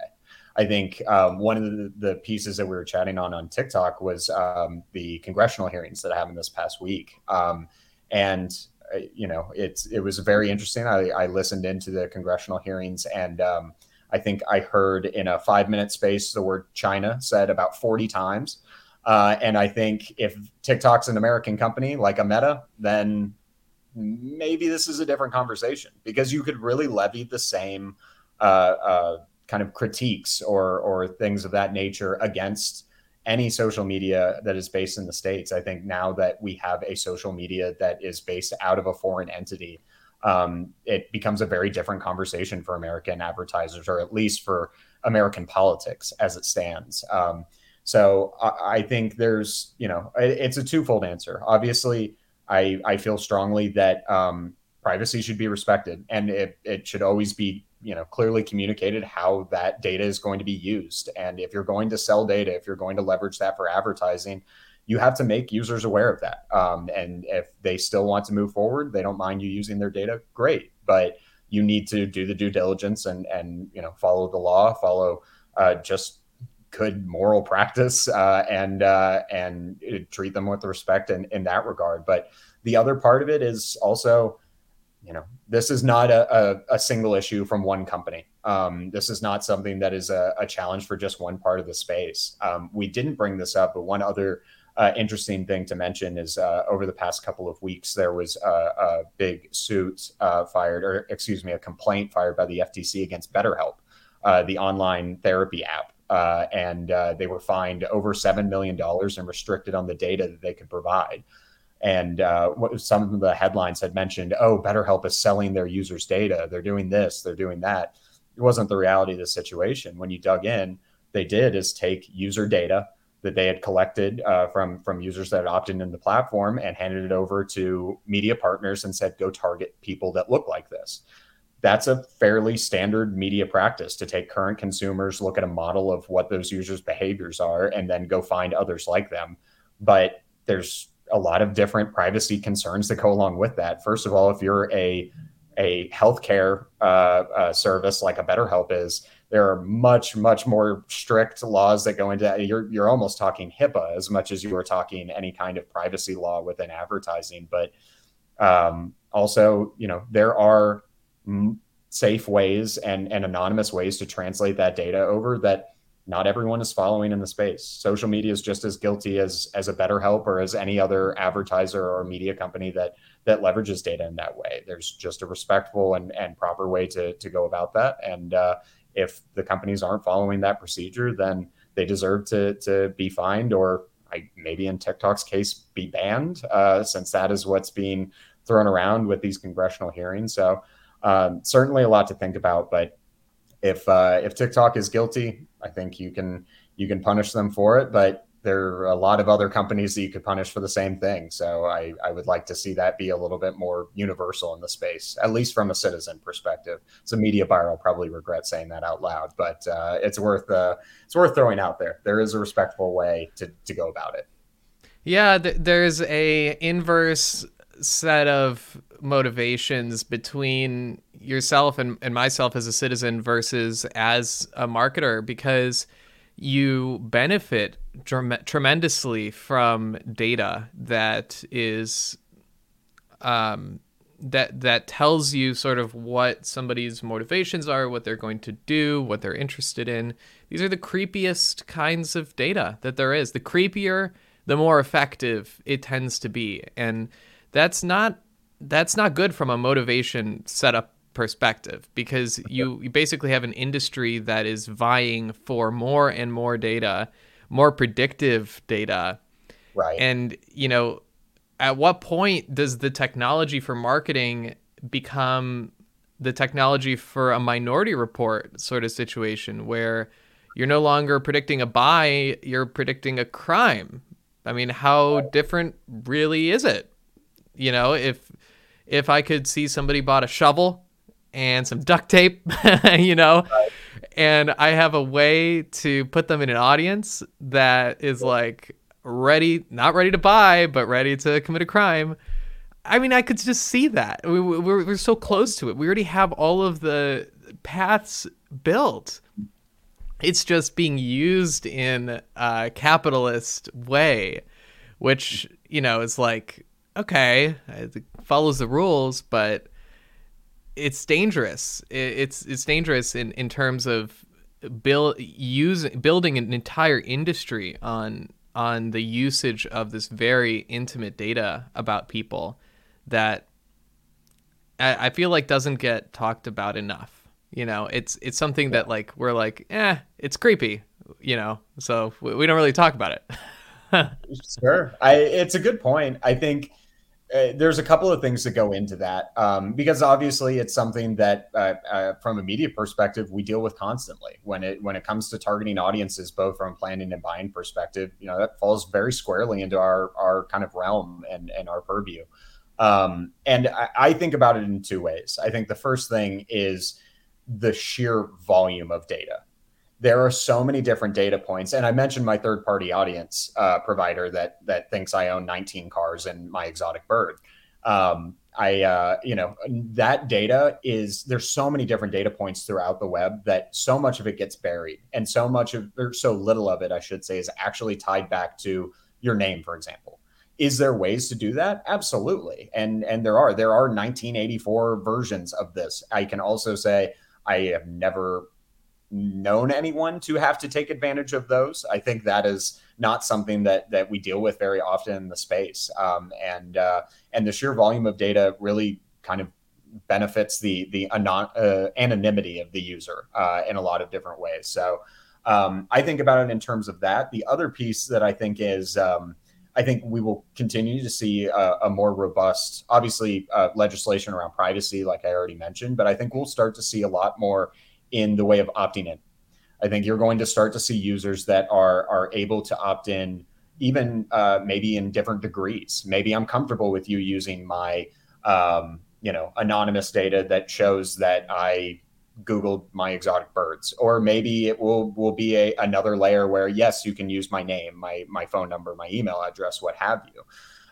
I think um, one of the, the, pieces that we were chatting on on TikTok was um, the congressional hearings that happened this past week, um, and uh, you know it's it was very interesting. I, I listened into the congressional hearings, and um, I think I heard in a five minute space the word China said about forty times. Uh, and I think if TikTok's an American company like a Meta, then maybe this is a different conversation because you could really levy the same uh, uh, kind of critiques or or things of that nature against any social media that is based in the states. I think now that we have a social media that is based out of a foreign entity, um, it becomes a very different conversation for American advertisers, or at least for American politics as it stands. Um, so I, I think there's, you know, it, it's a twofold answer. Obviously, I, I feel strongly that um, privacy should be respected and it, it should always be, you know, clearly communicated how that data is going to be used. And if you're going to sell data, if you're going to leverage that for advertising, you have to make users aware of that. Um, and if they still want to move forward, they don't mind you using their data, great. But you need to do the due diligence and and you know follow the law, follow uh, just good moral practice uh, and uh, and treat them with respect in, in that regard. But the other part of it is also, you know, this is not a, a, a single issue from one company. Um, this is not something that is a, a, challenge for just one part of the space. Um, we didn't bring this up, but one other uh, interesting thing to mention is uh, over the past couple of weeks, there was a, a big suit uh, fired, or excuse me, a complaint fired by the FTC against BetterHelp, uh, the online therapy app. Uh, and uh, they were fined over $7 million and restricted on the data that they could provide. And what, some of the headlines had mentioned, oh, BetterHelp is selling their users' data. They're doing this, they're doing that. It wasn't the reality of the situation. When you dug in, they did is take user data that they had collected uh, from from users that had opted into the platform and handed it over to media partners and said, "Go target people that look like this." That's a fairly standard media practice to take current consumers, look at a model of what those users' behaviors are, and then go find others like them. But there's a lot of different privacy concerns that go along with that. First of all, if you're a a healthcare uh, uh, service like a BetterHelp is, there are much much more strict laws that go into that. You're you're almost talking HIPAA as much as you are talking any kind of privacy law within advertising. But um, also, you know, there are safe ways and and anonymous ways to translate that data over that not everyone is following in the space. Social media is just as guilty as as a BetterHelp or as any other advertiser or media company that that leverages data in that way. There's just a respectful and, and proper way to to go about that. And uh, if the companies aren't following that procedure, then they deserve to to be fined or I, maybe in TikTok's case be banned, uh, since that is what's being thrown around with these congressional hearings. So um, certainly a lot to think about. But if uh, if TikTok is guilty, I think you can you can punish them for it. But there are a lot of other companies that you could punish for the same thing. So I, I would like to see that be a little bit more universal in the space, at least from a citizen perspective. So media buyer will probably regret saying that out loud, but uh, it's worth uh, it's worth throwing out there. There is a respectful way to, to go about it. Yeah, th- there's a inverse set of motivations between yourself and, and myself as a citizen versus as a marketer because you benefit tremendously from data that is um, that that tells you sort of what somebody's motivations are, what they're going to do, what they're interested in. These are the creepiest kinds of data that there is. The creepier, the more effective it tends to be, and that's not that's not good from a motivation setup perspective because you, you basically have an industry that is vying for more and more data, more predictive data. Right. And, you know, at what point does the technology for marketing become the technology for a minority report sort of situation where you're no longer predicting a buy, you're predicting a crime? I mean, how different really is it? You know, if if I could see somebody bought a shovel and some duct tape, you know, right. and I have a way to put them in an audience that is like ready, not ready to buy, but ready to commit a crime. I mean, I could just see that. We, we're, we're so close to it. We already have all of the paths built. It's just being used in a capitalist way, which, you know, is like, okay, follows the rules, but it's dangerous. It's it's dangerous in, in terms of build using building an entire industry on on the usage of this very intimate data about people that I, I feel like doesn't get talked about enough. You know, it's it's something that like we're like, eh, it's creepy. You know, so we, we don't really talk about it. sure, I it's a good point. I think uh, there's a couple of things that go into that um, because obviously it's something that uh, uh, from a media perspective we deal with constantly when it when it comes to targeting audiences both from planning and buying perspective you know that falls very squarely into our our kind of realm and and our purview. Um, and I, I think about it in two ways. I think the first thing is the sheer volume of data there are so many different data points. And i mentioned my third party audience uh, provider that that thinks i own 19 cars and my exotic bird. Um, i uh, you know that data is there's so many different data points throughout the web that so much of it gets buried. And so much of or so little of it i should say is actually tied back to your name for example. Is there ways to do that? Absolutely. And and there are. There are 1984 versions of this. I can also say i have never known anyone to have to take advantage of those. I think that is not something that that we deal with very often in the space, um, and uh, and the sheer volume of data really kind of benefits the the anon- uh, anonymity of the user uh, in a lot of different ways. So um, I think about it in terms of that. The other piece that I think is um, I think we will continue to see a, a more robust, obviously, uh, legislation around privacy, like I already mentioned, but I think we'll start to see a lot more in the way of opting in. I think you're going to start to see users that are are able to opt in, even uh, maybe in different degrees. Maybe I'm comfortable with you using my um, you know anonymous data that shows that I googled my exotic birds or maybe it will will be a another layer where yes you can use my name my my phone number my email address what have you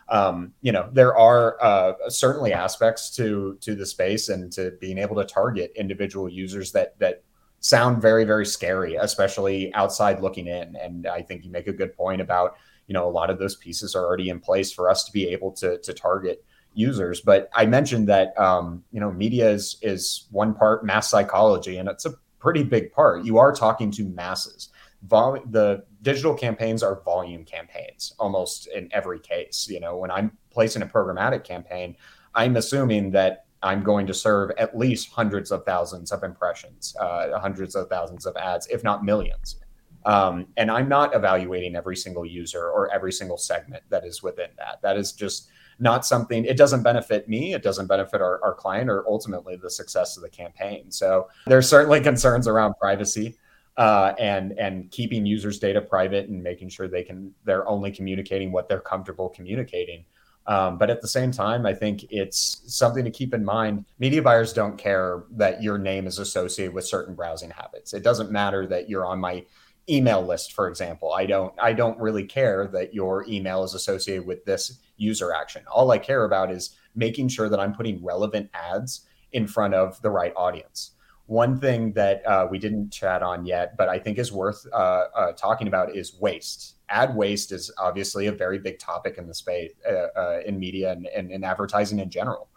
um, you know there are uh, certainly aspects to to the space and to being able to target individual users that that sound very very scary especially outside looking in. And i think you make a good point about you know a lot of those pieces are already in place for us to be able to to target users. But i mentioned that um, you know media is is one part mass psychology and it's a pretty big part. You are talking to masses. Vol- the digital campaigns are volume campaigns almost in every case. You know, when I'm placing a programmatic campaign, I'm assuming that I'm going to serve at least hundreds of thousands of impressions, uh, hundreds of thousands of ads, if not millions. Um, and I'm not evaluating every single user or every single segment that is within that. That is just not something, it doesn't benefit me. It doesn't benefit our, our client or ultimately the success of the campaign. So there's certainly concerns around privacy. Uh, and and keeping users' data private and making sure they can they're only communicating what they're comfortable communicating. Um, but at the same time, I think it's something to keep in mind. Media buyers don't care that your name is associated with certain browsing habits. It doesn't matter that you're on my email list, for example. I don't I don't really care that your email is associated with this user action. All I care about is making sure that I'm putting relevant ads in front of the right audience. One thing that uh, we didn't chat on yet, but I think is worth uh, uh, talking about is waste. Ad waste is obviously a very big topic in the space, uh, uh, in media and, and, and, advertising in general.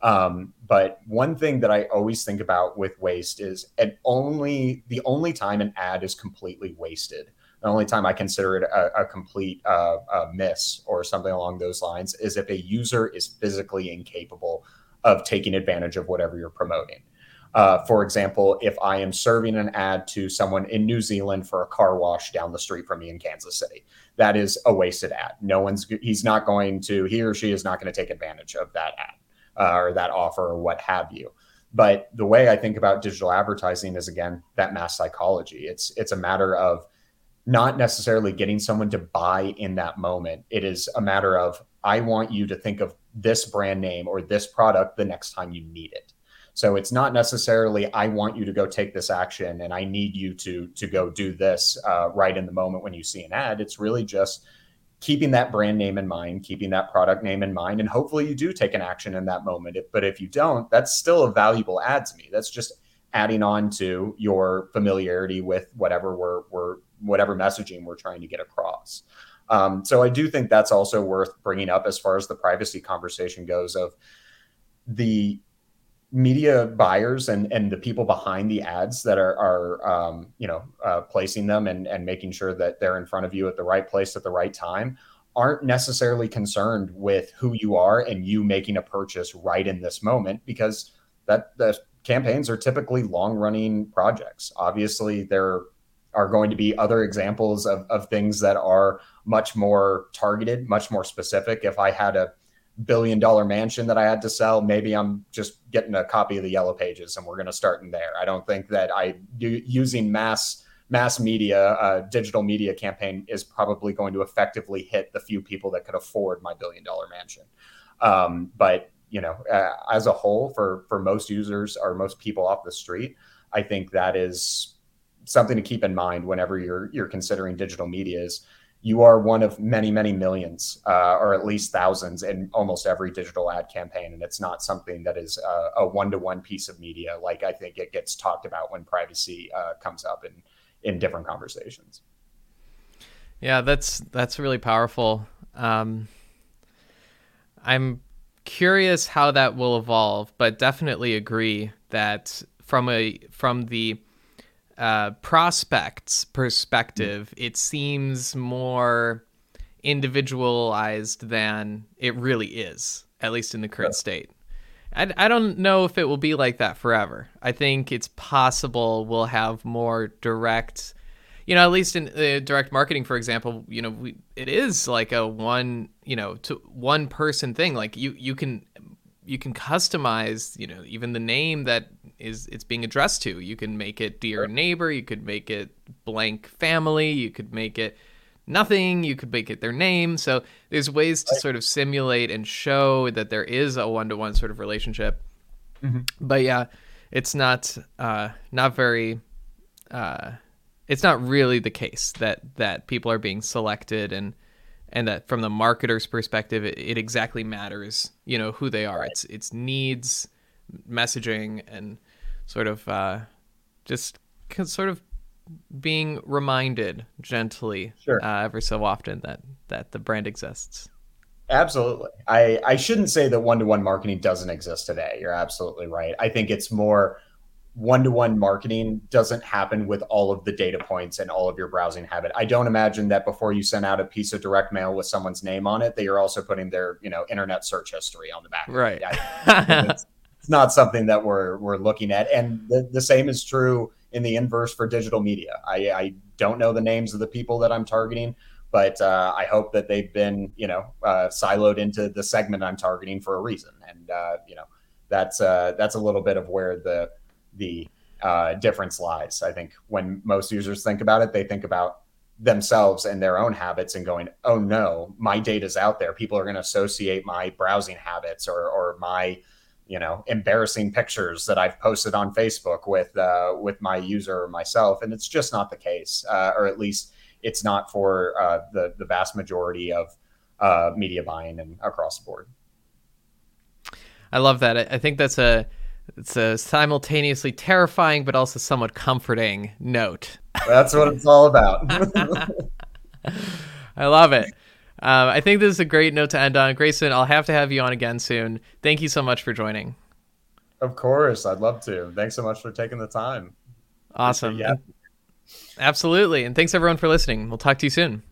Um, but one thing that I always think about with waste is and only the only time an ad is completely wasted, the only time I consider it a, a complete uh, a miss or something along those lines is if a user is physically incapable of taking advantage of whatever you're promoting. Uh, for example, if I am serving an ad to someone in New Zealand for a car wash down the street from me in Kansas City, that is a wasted ad. No one's, he's not going to, he or she is not going to take advantage of that ad uh, or that offer or what have you. But the way I think about digital advertising is again that mass psychology. It's it's a matter of not necessarily getting someone to buy in that moment. It is a matter of I want you to think of this brand name or this product the next time you need it. So it's not necessarily I want you to go take this action and I need you to to go do this uh, right in the moment when you see an ad. It's really just keeping that brand name in mind, keeping that product name in mind, and hopefully you do take an action in that moment. But if you don't, that's still a valuable ad to me. That's just adding on to your familiarity with whatever we're, we're whatever messaging we're trying to get across. Um, so I do think that's also worth bringing up as far as the privacy conversation goes. Of the media buyers and and the people behind the ads that are are um, you know uh, placing them and and making sure that they're in front of you at the right place at the right time aren't necessarily concerned with who you are and you making a purchase right in this moment because that the campaigns are typically long running projects. Obviously there are going to be other examples of, of things that are much more targeted much more specific. If i had a billion dollar mansion that I had to sell, maybe I'm just getting a copy of the yellow pages and we're going to start in there. I don't think that I using mass mass media, uh, digital media campaign is probably going to effectively hit the few people that could afford my billion dollar mansion. Um, but you know, uh, as a whole, for for most users or most people off the street, I think that is something to keep in mind whenever you're you're considering digital media. Is you are one of many, many millions, uh, or at least thousands, in almost every digital ad campaign. And it's not something that is uh, a one to one piece of media, like I think it gets talked about when privacy uh, comes up in, in different conversations. Yeah, that's that's really powerful. Um, I'm curious how that will evolve, but definitely agree that from a from the uh, prospect's perspective, mm. it seems more individualized than it really is, at least in the current yeah. state. I, I don't know if it will be like that forever. I think it's possible we'll have more direct, you know, at least in uh, direct marketing, for example, you know, we, it is like a one, you know, to one person thing. Like you, you can, you can customize, you know, even the name that is it's being addressed to. You can make it dear neighbor, you could make it blank family, you could make it nothing, you could make it their name. So there's ways to sort of simulate and show that there is a one-to-one sort of relationship. Mm-hmm. But yeah, it's not uh, not very uh, it's not really the case that that people are being selected and and that from the marketer's perspective it, it exactly matters you know who they are right. it's it's needs messaging and sort of uh, just sort of being reminded gently sure. uh, every so often that that the brand exists. Absolutely. I, I shouldn't say that one to one marketing doesn't exist today. You're absolutely right. I think it's more one to one marketing doesn't happen with all of the data points and all of your browsing habit. I don't imagine that before you send out a piece of direct mail with someone's name on it, that you're also putting their, you know, internet search history on the back. Right. it's, not something that we're we're looking at. And the, the same is true in the inverse for digital media. I, I don't know the names of the people that I'm targeting, but uh, I hope that they've been you know uh, siloed into the segment I'm targeting for a reason. And uh, you know that's uh, that's a little bit of where the the uh, difference lies. I think when most users think about it, they think about themselves and their own habits and going, oh no, my data's out there. People are going to associate my browsing habits or, or my, you know, embarrassing pictures that I've posted on Facebook with uh, with my user or myself, and it's just not the case, uh, or at least it's not for uh, the the vast majority of uh, media buying and across the board. I love that. I think that's a it's a simultaneously terrifying but also somewhat comforting note. That's what it's all about. I love it. Um, I think this is a great note to end on. Greyson, I'll have to have you on again soon. Thank you so much for joining. Of course, I'd love to. Thanks so much for taking the time. Awesome. Yeah. Absolutely. And thanks everyone for listening. We'll talk to you soon.